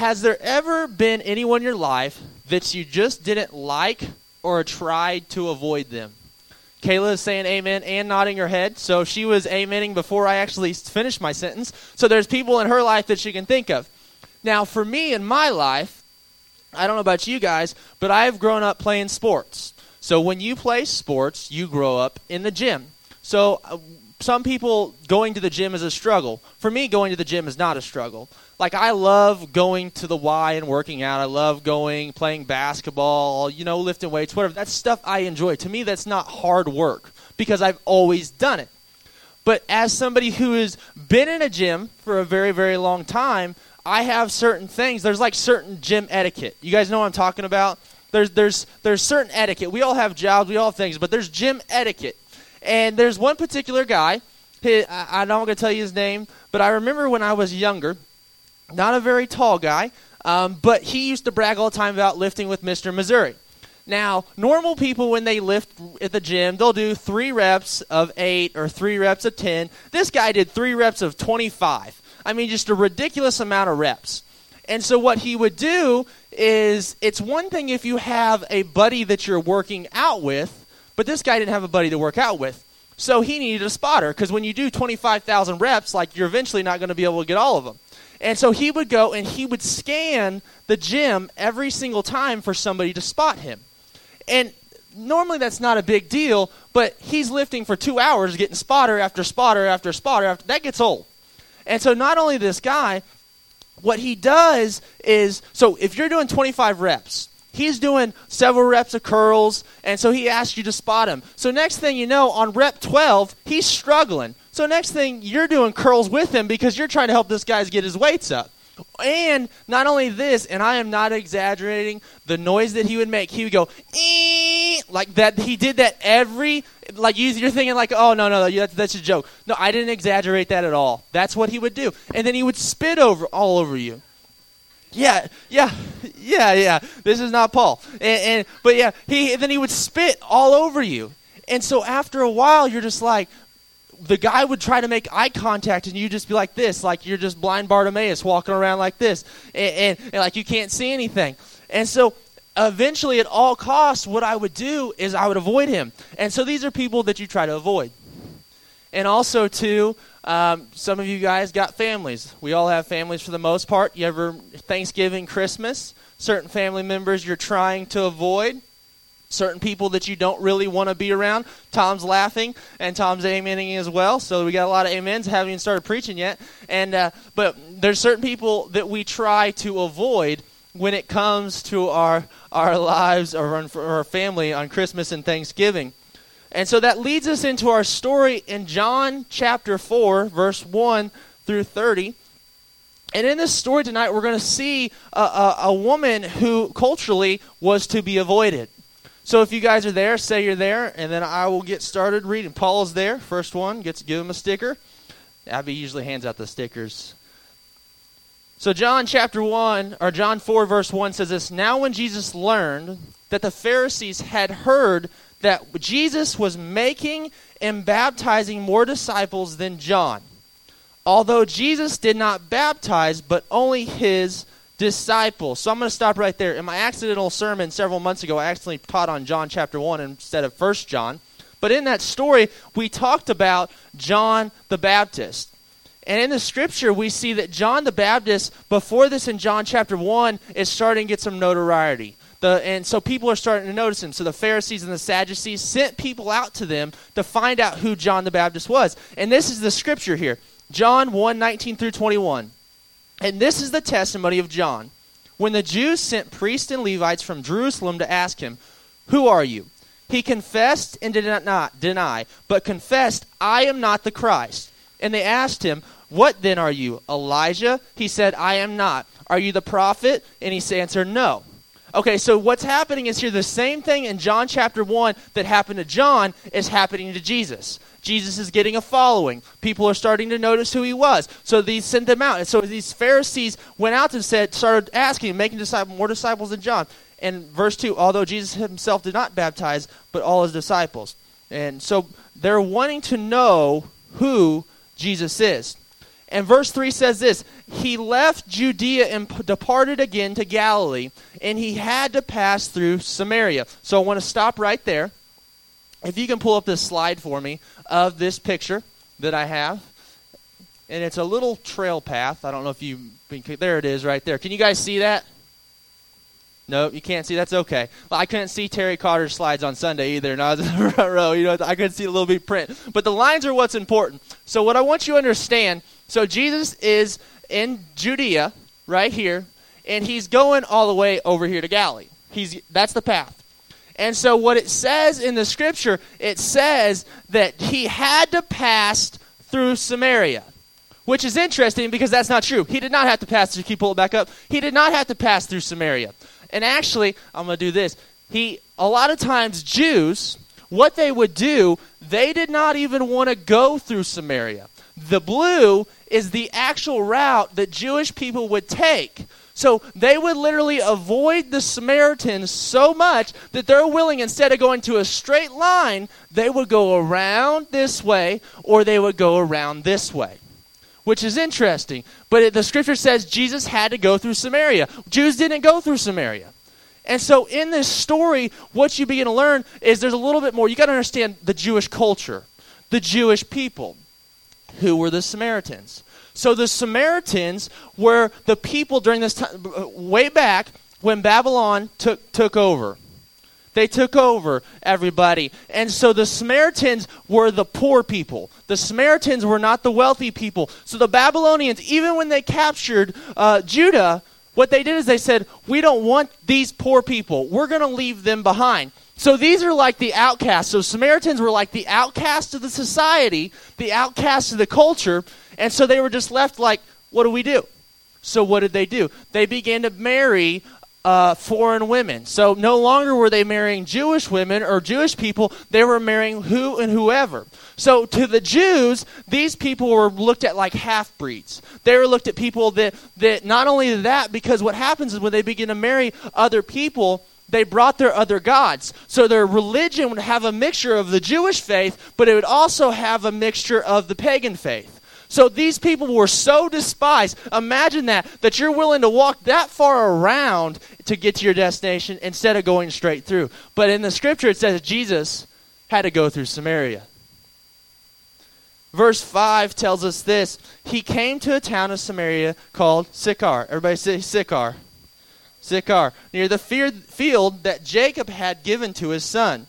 has there ever been anyone in your life that you just didn't like or tried to avoid them? Kayla is saying amen and nodding her head. So she was amening before I actually finished my sentence. So there's people in her life that she can think of. Now, for me in my life, I don't know about you guys, but I've grown up playing sports. So when you play sports, you grow up in the gym. So uh, some people going to the gym is a struggle. For me, going to the gym is not a struggle. Like I love going to the Y and working out. I love going, playing basketball, you know, lifting weights, whatever. That's stuff I enjoy. To me, that's not hard work because I've always done it. But as somebody who has been in a gym for a very, very long time, I have certain things. There's like certain gym etiquette. You guys know what I'm talking about? There's there's there's certain etiquette. We all have jobs, we all have things, but there's gym etiquette. And there's one particular guy. I, I'm not going to tell you his name, but I remember when I was younger, not a very tall guy, um, but he used to brag all the time about lifting with Mr. Missouri. Now, normal people, when they lift at the gym, they'll do three reps of eight or three reps of 10. This guy did three reps of 25. I mean, just a ridiculous amount of reps. And so, what he would do is it's one thing if you have a buddy that you're working out with, but this guy didn't have a buddy to work out with. So he needed a spotter because when you do 25,000 reps, like you're eventually not going to be able to get all of them. And so he would go and he would scan the gym every single time for somebody to spot him. And normally that's not a big deal, but he's lifting for two hours, getting spotter after spotter after spotter. After that gets old. And so not only this guy, what he does is so if you're doing 25 reps, he's doing several reps of curls, and so he asks you to spot him. So next thing you know, on rep 12, he's struggling. So next thing, you're doing curls with him because you're trying to help this guy get his weights up. And not only this, and I am not exaggerating, the noise that he would make, he would go, like that. He did that every, like you're thinking like, oh no no, that's, that's a joke. No, I didn't exaggerate that at all. That's what he would do, and then he would spit over all over you. Yeah, yeah, yeah, yeah. This is not Paul, and, and but yeah, he then he would spit all over you, and so after a while, you're just like, the guy would try to make eye contact and you just be like this, like you're just blind Bartimaeus walking around like this, and, and, and, like you can't see anything. And so eventually, at all costs, what I would do is I would avoid him. And so these are people that you try to avoid. And also, too, um, some of you guys got families. We all have families for the most part. You ever Thanksgiving, Christmas, certain family members you're trying to avoid certain people that you don't really want to be around. Tom's laughing and Tom's amening as well. So we got a lot of amens. Haven't even started preaching yet. And uh, but there's certain people that we try to avoid when it comes to our our lives or our family on Christmas and Thanksgiving. And so that leads us into our story in John chapter 4, verse 1 through 30. And in this story tonight, we're going to see a, a, a woman who culturally was to be avoided. So if you guys are there, say you're there, and then I will get started reading. Paul's there, first one. Gets give him a sticker. Abby usually hands out the stickers. So John chapter 1, or John 4, verse 1 says this Now when Jesus learned that the Pharisees had heard that Jesus was making and baptizing more disciples than John, although Jesus did not baptize, but only his disciples. So I'm going to stop right there. In my accidental sermon several months ago, I accidentally taught on John chapter 1 instead of First John. But in that story, we talked about John the Baptist. And in the scripture, we see that John the Baptist, before this in John chapter 1, is starting to get some notoriety. The, and so people are starting to notice him. So the Pharisees and the Sadducees sent people out to them to find out who John the Baptist was. And this is the scripture here John 1 19 through 21. And this is the testimony of John. When the Jews sent priests and Levites from Jerusalem to ask him, Who are you? He confessed and did not deny, but confessed, I am not the Christ. And they asked him, What then are you? Elijah? He said, I am not. Are you the prophet? And he answered, No. Okay, so what's happening is here the same thing in John chapter 1 that happened to John is happening to Jesus. Jesus is getting a following. People are starting to notice who he was. So these sent them out. And so these Pharisees went out and said, started asking, making disciples, more disciples than John. And verse 2, although Jesus himself did not baptize, but all his disciples. And so they're wanting to know who Jesus is. And verse 3 says this He left Judea and departed again to Galilee, and he had to pass through Samaria. So I want to stop right there. If you can pull up this slide for me of this picture that I have. And it's a little trail path. I don't know if you. There it is right there. Can you guys see that? No, you can't see. That's okay. Well, I couldn't see Terry Carter's slides on Sunday either, and I the front row. You know, I couldn't see a little bit print. But the lines are what's important. So what I want you to understand. So Jesus is in Judea, right here, and he's going all the way over here to Galilee. He's that's the path. And so what it says in the scripture, it says that he had to pass through Samaria. Which is interesting because that's not true. He did not have to pass through. You pull it back up? He did not have to pass through Samaria. And actually, I'm going to do this. He a lot of times Jews, what they would do, they did not even want to go through Samaria. The blue is the actual route that Jewish people would take. So they would literally avoid the Samaritans so much that they're willing, instead of going to a straight line, they would go around this way or they would go around this way which is interesting. But it, the scripture says Jesus had to go through Samaria. Jews didn't go through Samaria. And so in this story, what you begin to learn is there's a little bit more. You got to understand the Jewish culture, the Jewish people. Who were the Samaritans? So the Samaritans were the people during this time, way back when Babylon took, took over. They took over everybody. And so the Samaritans were the poor people. The Samaritans were not the wealthy people. So the Babylonians, even when they captured uh, Judah, what they did is they said, We don't want these poor people. We're going to leave them behind. So these are like the outcasts. So Samaritans were like the outcasts of the society, the outcasts of the culture. And so they were just left like, What do we do? So what did they do? They began to marry uh, foreign women. So no longer were they marrying Jewish women or Jewish people, they were marrying who and whoever. So to the Jews, these people were looked at like half breeds. They were looked at people that, that not only that, because what happens is when they begin to marry other people, they brought their other gods. So their religion would have a mixture of the Jewish faith, but it would also have a mixture of the pagan faith. So these people were so despised. Imagine that, that you're willing to walk that far around to get to your destination instead of going straight through. But in the scripture, it says Jesus had to go through Samaria. Verse 5 tells us this He came to a town of Samaria called Sychar. Everybody say Sychar. Sychar, near the field that Jacob had given to his son.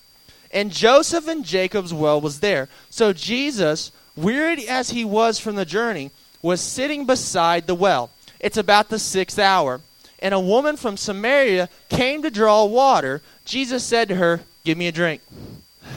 And Joseph and Jacob's well was there. So Jesus wearied as he was from the journey, was sitting beside the well. It's about the sixth hour. And a woman from Samaria came to draw water. Jesus said to her, Give me a drink.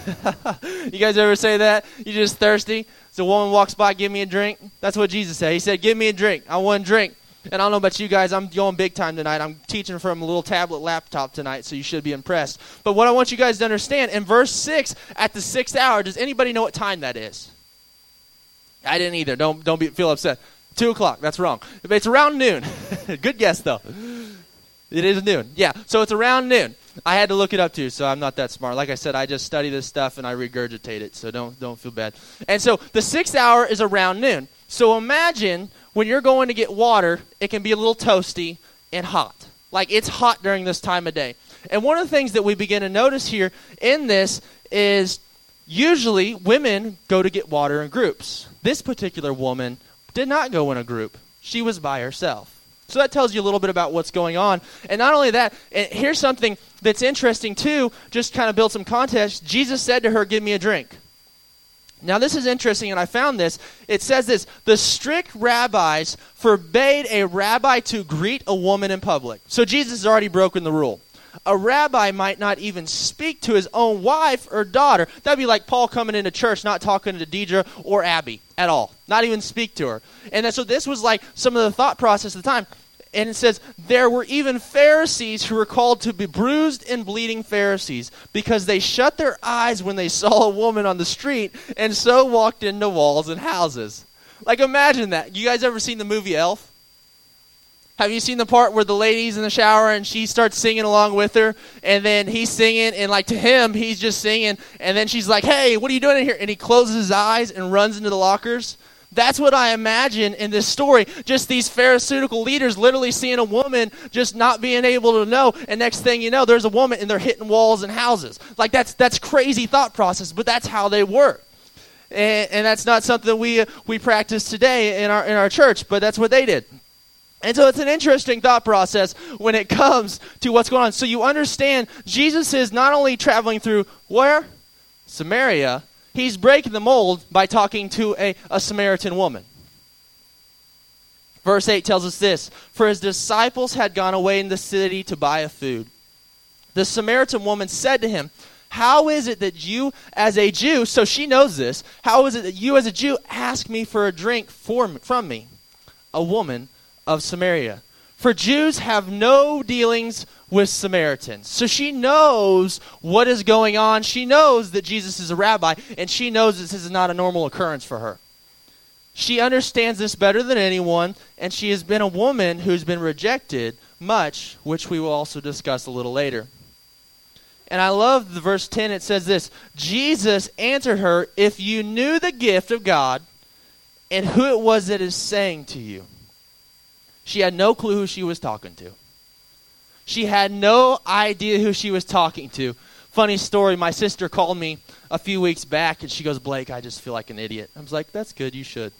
you guys ever say that? You're just thirsty? So a woman walks by, give me a drink. That's what Jesus said. He said, Give me a drink. I want a drink. And I don't know about you guys, I'm going big time tonight. I'm teaching from a little tablet laptop tonight, so you should be impressed. But what I want you guys to understand, in verse 6, at the sixth hour, does anybody know what time that is? I didn't either. Don't don't be, feel upset. Two o'clock. That's wrong. It's around noon. Good guess though. It is noon. Yeah. So it's around noon. I had to look it up too, so I'm not that smart. Like I said, I just study this stuff and I regurgitate it, so don't don't feel bad. And so the sixth hour is around noon. So imagine when you're going to get water, it can be a little toasty and hot. Like it's hot during this time of day. And one of the things that we begin to notice here in this is usually women go to get water in groups. This particular woman did not go in a group, she was by herself. So that tells you a little bit about what's going on. And not only that, here's something that's interesting too, just kind of build some context. Jesus said to her, Give me a drink. Now, this is interesting, and I found this. It says this The strict rabbis forbade a rabbi to greet a woman in public. So Jesus has already broken the rule a rabbi might not even speak to his own wife or daughter. That'd be like Paul coming into church, not talking to Deidre or Abby at all, not even speak to her. And so this was like some of the thought process at the time. And it says, There were even Pharisees who were called to be bruised and bleeding Pharisees because they shut their eyes when they saw a woman on the street and so walked into walls and houses. Like, imagine that. You guys ever seen the movie Elf? Have you seen the part where the lady's in the shower and she starts singing along with her, and then he's singing, and like to him, he's just singing, and then she's like, "Hey, what are you doing in here?" And he closes his eyes and runs into the lockers. That's what I imagine in this story. Just these pharisaical leaders literally seeing a woman just not being able to know, and next thing you know, there's a woman and they're hitting walls and houses. Like that's that's crazy thought process, but that's how they work. And, and that's not something we we practice today in our in our church, but that's what they did. And so it's an interesting thought process when it comes to what's going on. So you understand Jesus is not only traveling through where? Samaria, he's breaking the mold by talking to a, a Samaritan woman. Verse 8 tells us this For his disciples had gone away in the city to buy a food. The Samaritan woman said to him, How is it that you, as a Jew, so she knows this, how is it that you, as a Jew, ask me for a drink for, from me, a woman of Samaria? For Jews have no dealings with Samaritans. So she knows what is going on. She knows that Jesus is a rabbi, and she knows this is not a normal occurrence for her. She understands this better than anyone, and she has been a woman who's been rejected much, which we will also discuss a little later. And I love the verse 10. It says this Jesus answered her, If you knew the gift of God and who it was that is saying to you. She had no clue who she was talking to. She had no idea who she was talking to. Funny story, my sister called me a few weeks back and she goes, Blake, I just feel like an idiot. I was like, that's good, you should.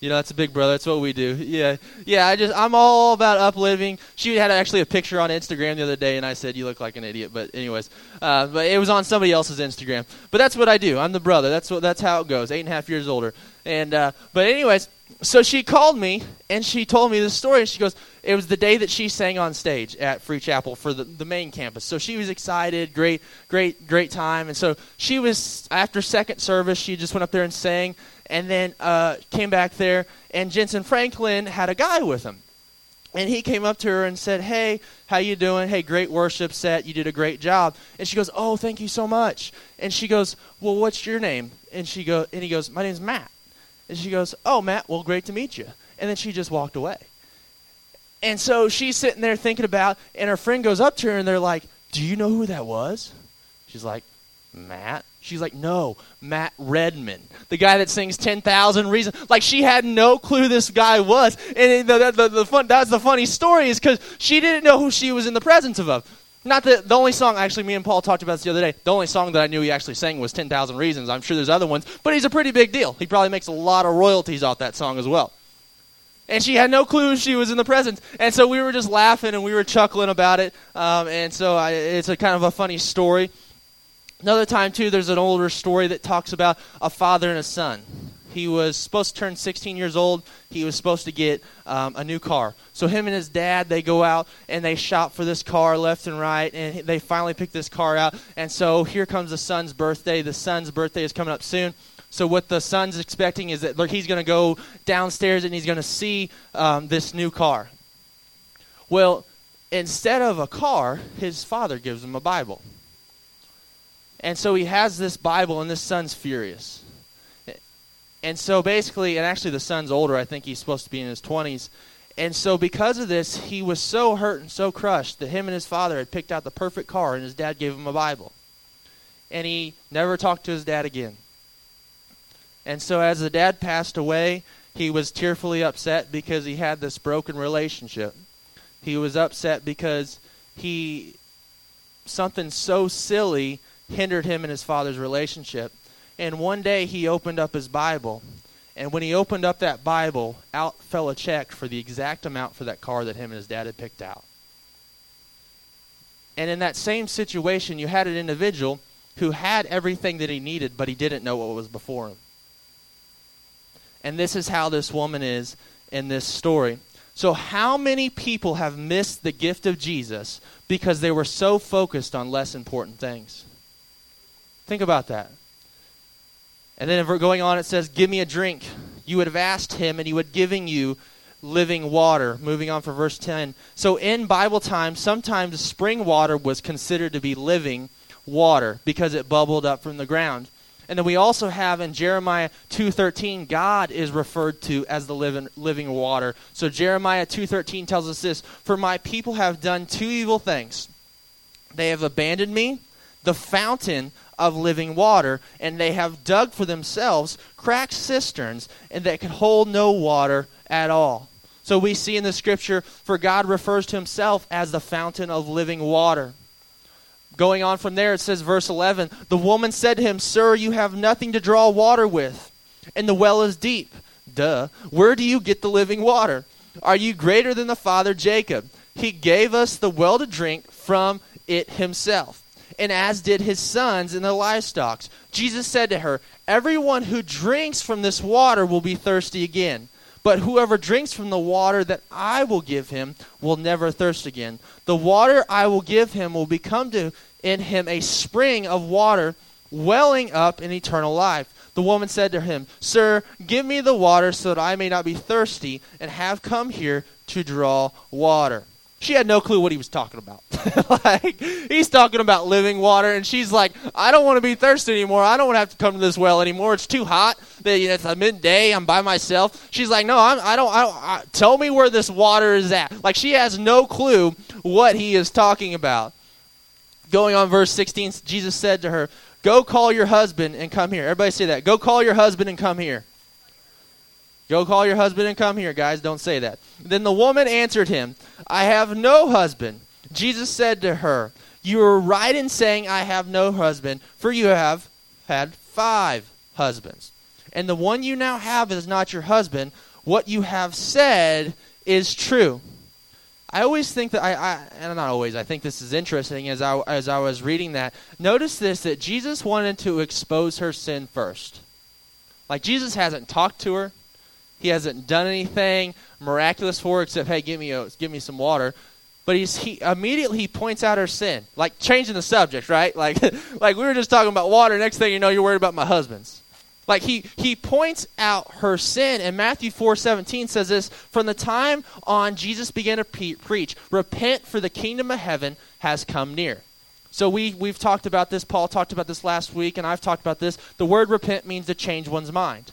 You know, that's a big brother. That's what we do. Yeah, yeah. I just I'm all about uplifting. She had actually a picture on Instagram the other day, and I said you look like an idiot. But anyways, uh, but it was on somebody else's Instagram. But that's what I do. I'm the brother. That's what that's how it goes. Eight and a half years older. And uh, but anyways, so she called me and she told me this story. She goes, it was the day that she sang on stage at Free Chapel for the, the main campus. So she was excited, great, great, great time. And so she was after second service, she just went up there and sang and then uh, came back there, and Jentezen Franklin had a guy with him. And he came up to her and said, "Hey, how you doing? Hey, great worship set. You did a great job." And she goes, "Oh, thank you so much." And she goes, "Well, what's your name?" And she go, and he goes, "My name's Matt." And she goes, "Oh, Matt. Well, great to meet you." And then she just walked away. And so she's sitting there thinking about, and her friend goes up to her and they're like, "Do you know who that was?" She's like, "Matt." She's like, no, Matt Redman, the guy that sings 10,000 Reasons. Like, she had no clue this guy was. And the, the, the fun, that's the funny story is because she didn't know who she was in the presence of. Not the, the only song, actually, me and Paul talked about this the other day. The only song that I knew he actually sang was 10,000 Reasons. I'm sure there's other ones, but he's a pretty big deal. He probably makes a lot of royalties off that song as well. And she had no clue she was in the presence. And so we were just laughing and we were chuckling about it. Um, and so I, it's a kind of a funny story. Another time, too, there's an older story that talks about a father and a son. He was supposed to turn 16 years old. He was supposed to get um, a new car. So him and his dad, they go out and they shop for this car left and right, and they finally pick this car out. And so here comes the son's birthday. The son's birthday is coming up soon. So what the son's expecting is that he's going to go downstairs and he's going to see um, this new car. Well, instead of a car, his father gives him a Bible. And so he has this Bible, and this son's furious. And so basically, and actually the son's older, I think he's supposed to be in his 20s. And so because of this, he was so hurt and so crushed that him and his father had picked out the perfect car, and his dad gave him a Bible. And he never talked to his dad again. And so as the dad passed away, he was tearfully upset because he had this broken relationship. He was upset because he something so silly hindered him and his father's relationship. And one day he opened up his Bible. And when he opened up that Bible, out fell a check for the exact amount for that car that him and his dad had picked out. And in that same situation, you had an individual who had everything that he needed, but he didn't know what was before him. And this is how this woman is in this story. So, how many people have missed the gift of Jesus because they were so focused on less important things? Think about that. And then going on, it says, Give me a drink. You would have asked him, and he would giving you living water. Moving on for verse 10. So in Bible times, sometimes spring water was considered to be living water because it bubbled up from the ground. And then we also have in Jeremiah 2:13 God is referred to as the living living water. So Jeremiah 2:13 tells us this, "For my people have done two evil things. They have abandoned me, the fountain of living water, and they have dug for themselves cracked cisterns, and that can hold no water at all. So we see in the scripture, for God refers to himself as the fountain of living water. Going on from there, it says, verse 11 The woman said to him, Sir, you have nothing to draw water with, and the well is deep. Duh. Where do you get the living water? Are you greater than the father Jacob? He gave us the well to drink from it himself, and as did his sons and the livestock. Jesus said to her, Everyone who drinks from this water will be thirsty again. But whoever drinks from the water that I will give him will never thirst again. The water I will give him will become to in him a spring of water welling up in eternal life. The woman said to him, Sir, give me the water so that I may not be thirsty and have come here to draw water she had no clue what he was talking about. like he's talking about living water, and she's like, "I don't want to be thirsty anymore. I don't want to have to come to this well anymore. It's too hot. That you know, it's a midday. I'm by myself." She's like, "No, I'm, I don't. I don't I, tell me where this water is at." Like she has no clue what he is talking about. Going on, verse 16, Jesus said to her, "Go call your husband and come here." Everybody say that. Go call your husband and come here. Go call your husband and come here, guys. Don't say that. Then the woman answered him, I have no husband. Jesus said to her, You are right in saying, I have no husband, for you have had five husbands. And the one you now have is not your husband. What you have said is true. I always think that I, I and not always. I think this is interesting as I as I was reading that. Notice this that Jesus wanted to expose her sin first. Like Jesus hasn't talked to her. He hasn't done anything miraculous for except, hey, give me a, give me some water. But he's he immediately he points out her sin, like changing the subject, right? Like like we were just talking about water. Next thing you know, you're worried about my husband's. Like he he points out her sin, and Matthew four seventeen says this: From the time on Jesus began to pre- preach, repent, for the kingdom of heaven has come near. So we we've talked about this. Paul talked about this last week, and I've talked about this. The word repent means to change one's mind.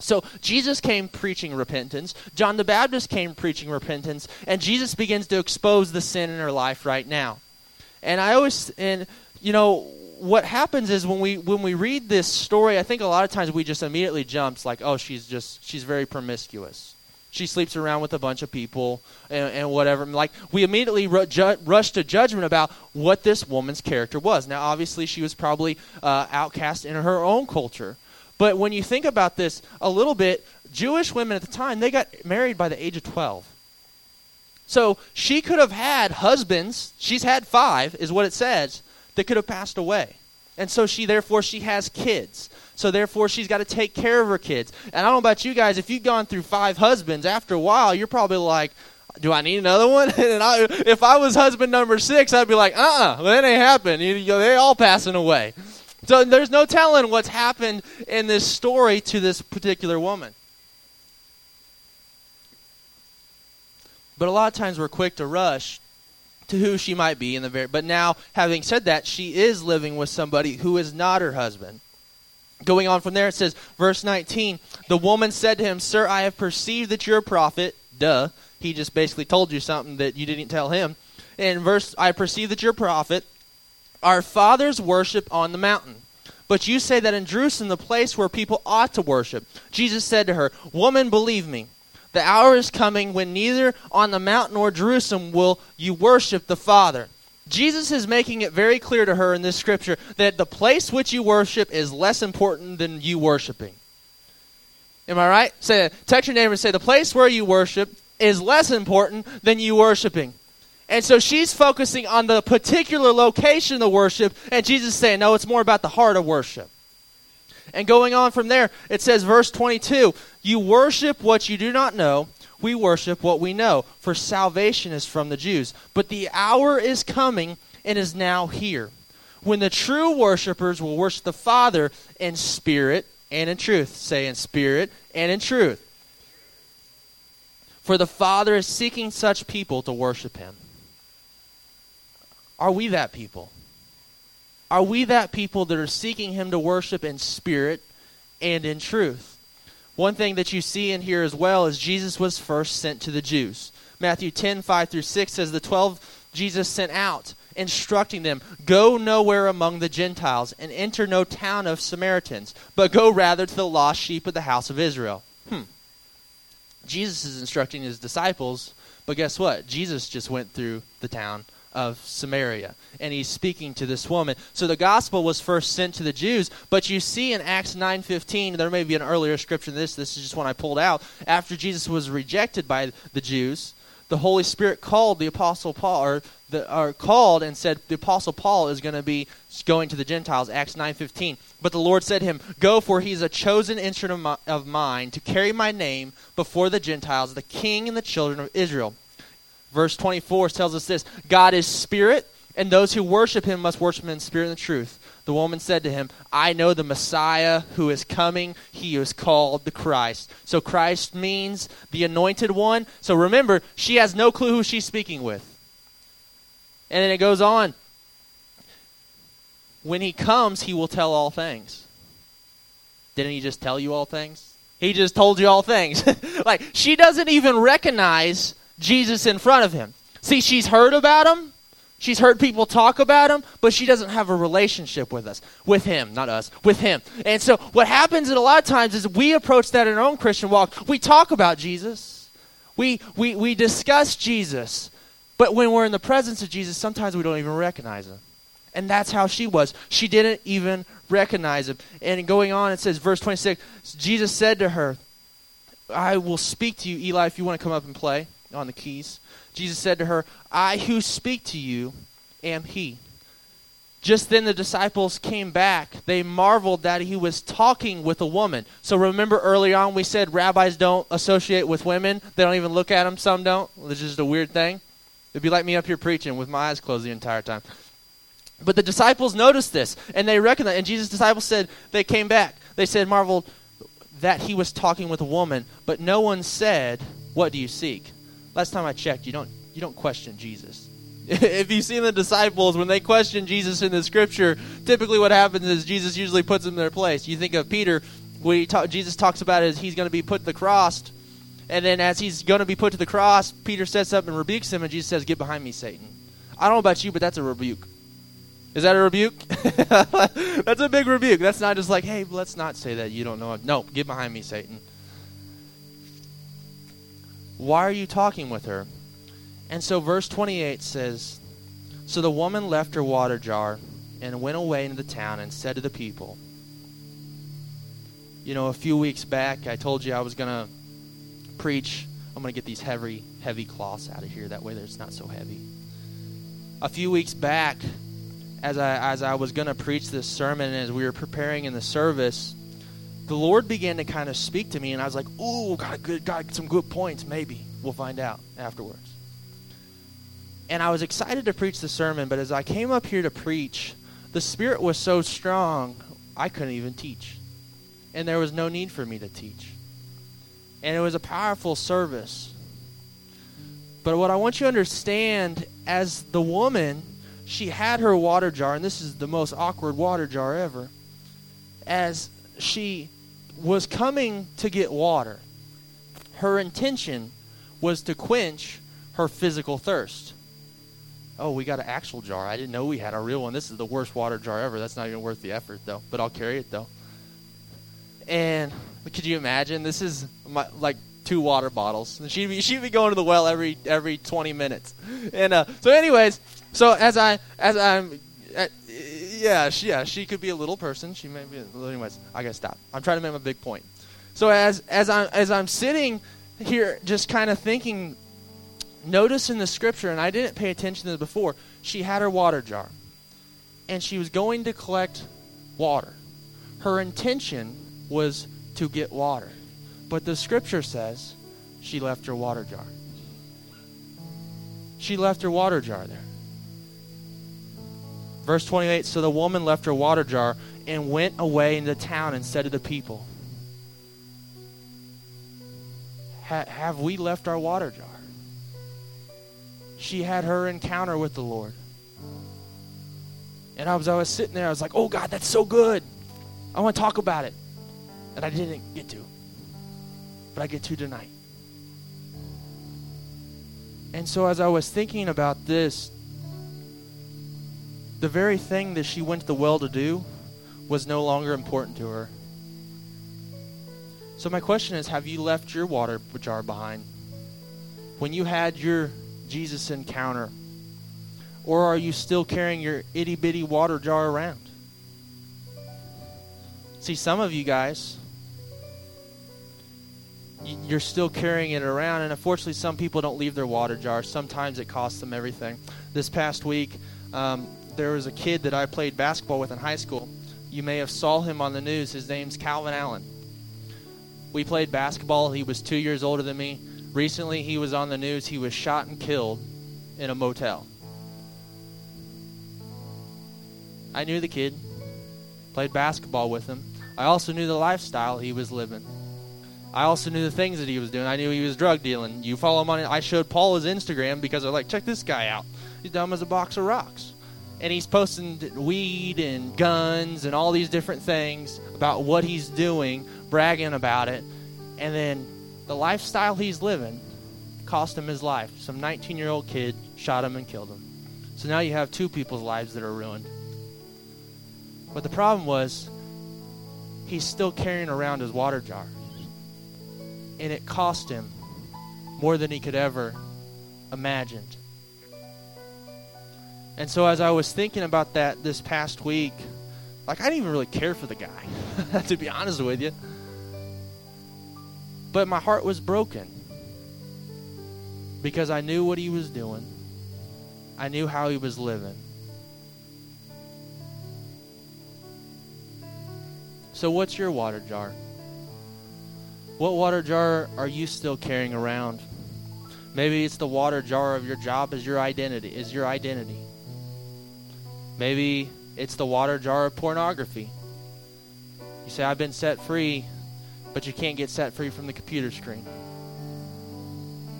So Jesus came preaching repentance. John the Baptist came preaching repentance, and Jesus begins to expose the sin in her life right now. And I always and you know what happens is when we when we read this story, I think a lot of times we just immediately jumps like, oh, she's just she's very promiscuous. She sleeps around with a bunch of people and, and whatever. Like we immediately ru- ju- rush to judgment about what this woman's character was. Now, obviously, she was probably uh, outcast in her own culture. But when you think about this a little bit, Jewish women at the time, they got married by the age of 12. So she could have had husbands, she's had five, is what it says, that could have passed away. And so she, therefore, she has kids. So therefore, she's got to take care of her kids. And I don't know about you guys, if you've gone through five husbands, after a while, you're probably like, do I need another one? and I, if I was husband number six, I'd be like, uh-uh, that ain't happening. You, you, they all passing away. So there's no telling what's happened in this story to this particular woman. But a lot of times we're quick to rush to who she might be in the very but now having said that she is living with somebody who is not her husband. Going on from there it says verse 19 the woman said to him sir i have perceived that you're a prophet. Duh. He just basically told you something that you didn't tell him. And verse i perceive that you're a prophet our fathers worship on the mountain. But you say that in Jerusalem, the place where people ought to worship. Jesus said to her, Woman, believe me, the hour is coming when neither on the mountain nor Jerusalem will you worship the Father. Jesus is making it very clear to her in this scripture that the place which you worship is less important than you worshiping. Am I right? Say, text your neighbor and say, the place where you worship is less important than you worshiping. And so she's focusing on the particular location of worship, and Jesus is saying, no, it's more about the heart of worship. And going on from there, it says, verse 22 You worship what you do not know. We worship what we know, for salvation is from the Jews. But the hour is coming and is now here when the true worshipers will worship the Father in spirit and in truth. Say in spirit and in truth. For the Father is seeking such people to worship him. Are we that people? Are we that people that are seeking Him to worship in spirit and in truth? One thing that you see in here as well is Jesus was first sent to the Jews. Matthew 10, 5 through 6 says, The twelve Jesus sent out. instructing them Go nowhere among the Gentiles, and enter no town of Samaritans, but go rather to the lost sheep of the house of Israel. Hmm. Jesus is instructing his disciples, but guess what? Jesus just went through the town of Samaria and he's speaking to this woman. So the gospel was first sent to the Jews, but you see in Acts 9:15 there may be an earlier scripture than this this is just one I pulled out after Jesus was rejected by the Jews the Holy Spirit called the Apostle Paul, or, the, called and said, the Apostle Paul is going to be going to the Gentiles, Acts 9.15. But the Lord said to him, Go, for he is a chosen instrument of mine to carry my name before the Gentiles, the king and the children of Israel. Verse 24 tells us this, God is spirit, and those who worship him must worship him in spirit and truth. The woman said to him, I know the Messiah who is coming. He is called the Christ. So Christ means the anointed one. So remember, she has no clue who she's speaking with. And then it goes on. When he comes, he will tell all things. Didn't he just tell you all things? He just told you all things. like, she doesn't even recognize Jesus in front of him. See, she's heard about him. She's heard people talk about him, but she doesn't have a relationship with us, with him, not us, with him. And so what happens in a lot of times is we approach that in our own Christian walk. We talk about Jesus. We, we, we discuss Jesus. But when we're in the presence of Jesus, sometimes we don't even recognize him. And that's how she was. She didn't even recognize him. And going on, it says, verse 26, Jesus said to her, I will speak to you, Eli, if you want to come up and play on the keys. Jesus said to her, I who speak to you am he. Just then the disciples came back. They marveled that he was talking with a woman. So remember early on we said rabbis don't associate with women. They don't even look at them. Some don't. It's just a weird thing. It'd be like me up here preaching with my eyes closed the entire time. But the disciples noticed this and they recognized. And Jesus' disciples said they came back. They said marveled that he was talking with a woman, but no one said, "What do you seek?" Last time I checked, you don't you don't question Jesus. if you've seen the disciples when they question Jesus in the scripture, typically what happens is Jesus usually puts them in their place. You think of Peter, when talk, Jesus talks about is he's going to be put to the cross, and then as he's going to be put to the cross, Peter sets up and rebukes him, and Jesus says, "Get behind me, Satan." I don't know about you, but that's a rebuke. Is that a rebuke? that's a big rebuke. That's not just like, hey, let's not say that you don't know. No, get behind me, Satan. Why are you talking with her? And so verse 28 says So the woman left her water jar and went away into the town and said to the people, You know, a few weeks back, I told you I was going to preach. I'm going to get these heavy, heavy cloths out of here. That way it's not so heavy. A few weeks back, as I, as I was going to preach this sermon, as we were preparing in the service, the Lord began to kind of speak to me, and I was like, "Ooh, got a good, got some good points. Maybe we'll find out afterwards." And I was excited to preach the sermon, but as I came up here to preach, the Spirit was so strong, I couldn't even teach, and there was no need for me to teach. And it was a powerful service. But what I want you to understand, as the woman, she had her water jar, and this is the most awkward water jar ever. As she was coming to get water. Her intention was to quench her physical thirst. Oh, we got an actual jar. I didn't know we had a real one. This is the worst water jar ever. That's not even worth the effort, though. But I'll carry it, though. And could you imagine? This is my, like two water bottles. And she'd be she'd be going to the well every every 20 minutes. And uh, so, anyways, so as I as I'm yeah, she, yeah, she could be a little person. She may be. Anyways, I gotta stop. I'm trying to make a big point. So as as I'm as I'm sitting here, just kind of thinking, notice in the scripture, and I didn't pay attention to this before. She had her water jar, and she was going to collect water. Her intention was to get water, but the scripture says she left her water jar. She left her water jar there. Verse 28 So the woman left her water jar and went away into the town and said to the people, Have we left our water jar? She had her encounter with the Lord. And I was, I was sitting there, I was like, oh God, that's so good. I want to talk about it. And I didn't get to. But I get to tonight. And so as I was thinking about this, the very thing that she went to the well to do was no longer important to her. So, my question is have you left your water jar behind? When you had your Jesus encounter? Or are you still carrying your itty bitty water jar around? See, some of you guys, you're still carrying it around, and unfortunately, some people don't leave their water jar. Sometimes it costs them everything. This past week, um, there was a kid that I played basketball with in high school. You may have saw him on the news. His name's Calvin Allen. We played basketball. He was two years older than me. Recently, he was on the news. He was shot and killed in a motel. I knew the kid, played basketball with him. I also knew the lifestyle he was living. I also knew the things that he was doing. I knew he was drug dealing. You follow him on. I showed Paul his Instagram because they're like, check this guy out. He's dumb as a box of rocks and he's posting weed and guns and all these different things about what he's doing, bragging about it, and then the lifestyle he's living cost him his life. Some 19 year old kid shot him and killed him. So now you have two people's lives that are ruined. But the problem was, he's still carrying around his water jar. And it cost him more than he could ever imagined. And so as I was thinking about that this past week, like I didn't even really care for the guy, to be honest with you. But my heart was broken because I knew what he was doing. I knew how he was living. So, what's your water jar? What water jar are you still carrying around? Maybe it's the water jar of your job as your identity, is your identity. Maybe it's the water jar of pornography. You say, I've been set free, but you can't get set free from the computer screen.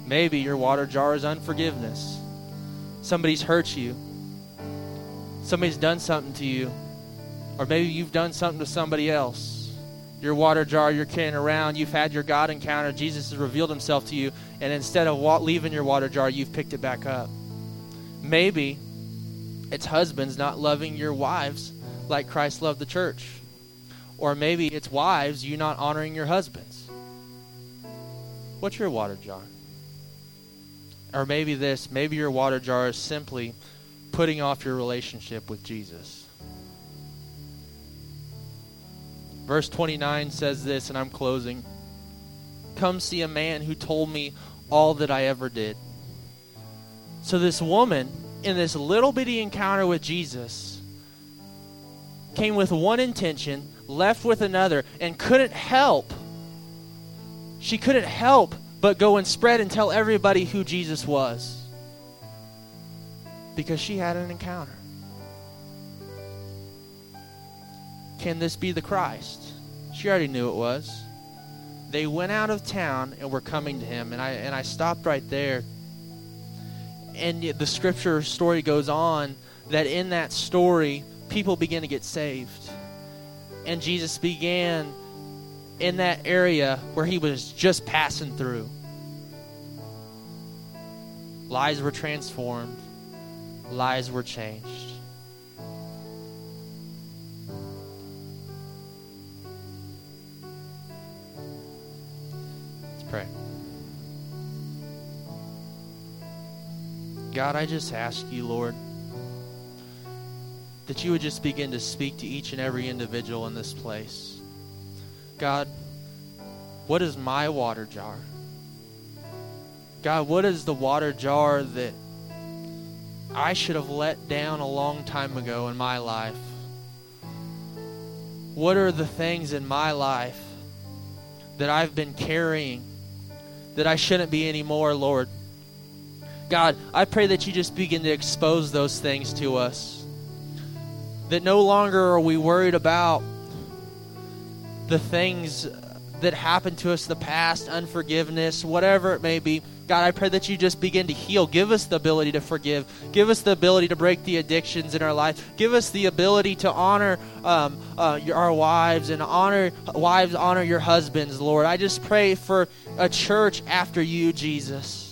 Maybe your water jar is unforgiveness. Somebody's hurt you, somebody's done something to you, or maybe you've done something to somebody else. Your water jar you're carrying around, you've had your God encounter, Jesus has revealed himself to you, and instead of leaving your water jar, you've picked it back up. Maybe it's husbands not loving your wives like Christ loved the church. Or maybe it's wives, you not honoring your husbands. What's your water jar? Or maybe this, maybe your water jar is simply putting off your relationship with Jesus. Verse 29 says this, and I'm closing. Come see a man who told me all that I ever did. So this woman in this little bitty encounter with Jesus came with one intention, left with another, and couldn't help. She couldn't help but go and spread and tell everybody who Jesus was because she had an encounter. Can this be the Christ? She already knew it was. They went out of town and were coming to him, and I and I stopped right there and the scripture story goes on that in that story, people begin to get saved. And Jesus began in that area where he was just passing through. Lives were transformed, lives were changed. God, I just ask you, Lord, that you would just begin to speak to each and every individual in this place. God, what is my water jar? God, what is the water jar that I should have let down a long time ago in my life? What are the things in my life that I've been carrying that I shouldn't be anymore, Lord? God, I pray that you just begin to expose those things to us. That no longer are we worried about the things that happened to us in the past, unforgiveness, whatever it may be. God, I pray that you just begin to heal. Give us the ability to forgive. Give us the ability to break the addictions in our life. Give us the ability to honor um, uh, our wives and honor wives honor your husbands, Lord. I just pray for a church after you, Jesus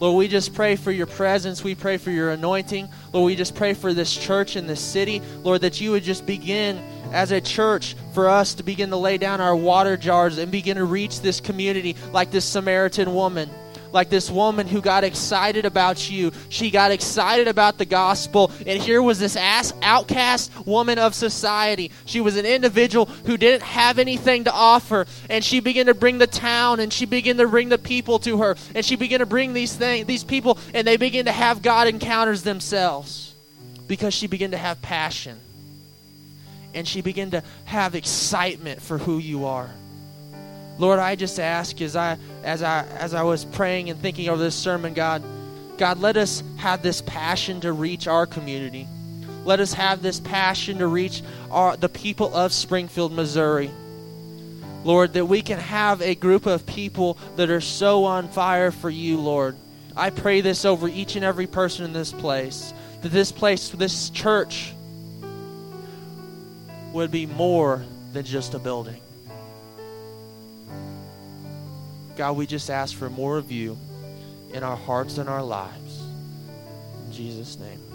Lord, we just pray for your presence. We pray for your anointing. Lord, we just pray for this church and this city. Lord, that you would just begin as a church for us to begin to lay down our water jars and begin to reach this community like this Samaritan woman like this woman who got excited about you. She got excited about the gospel. And here was this ass outcast woman of society. She was an individual who didn't have anything to offer. And she began to bring the town and she began to bring the people to her. And she began to bring these things, these people, and they began to have God encounters themselves because she began to have passion. And she began to have excitement for who you are. Lord, I just ask as I as I as I was praying and thinking over this sermon, God, God, let us have this passion to reach our community. Let us have this passion to reach our, the people of Springfield, Missouri. Lord, that we can have a group of people that are so on fire for you, Lord. I pray this over each and every person in this place. That this place, this church, would be more than just a building. God, we just ask for more of you in our hearts and our lives. In Jesus' name.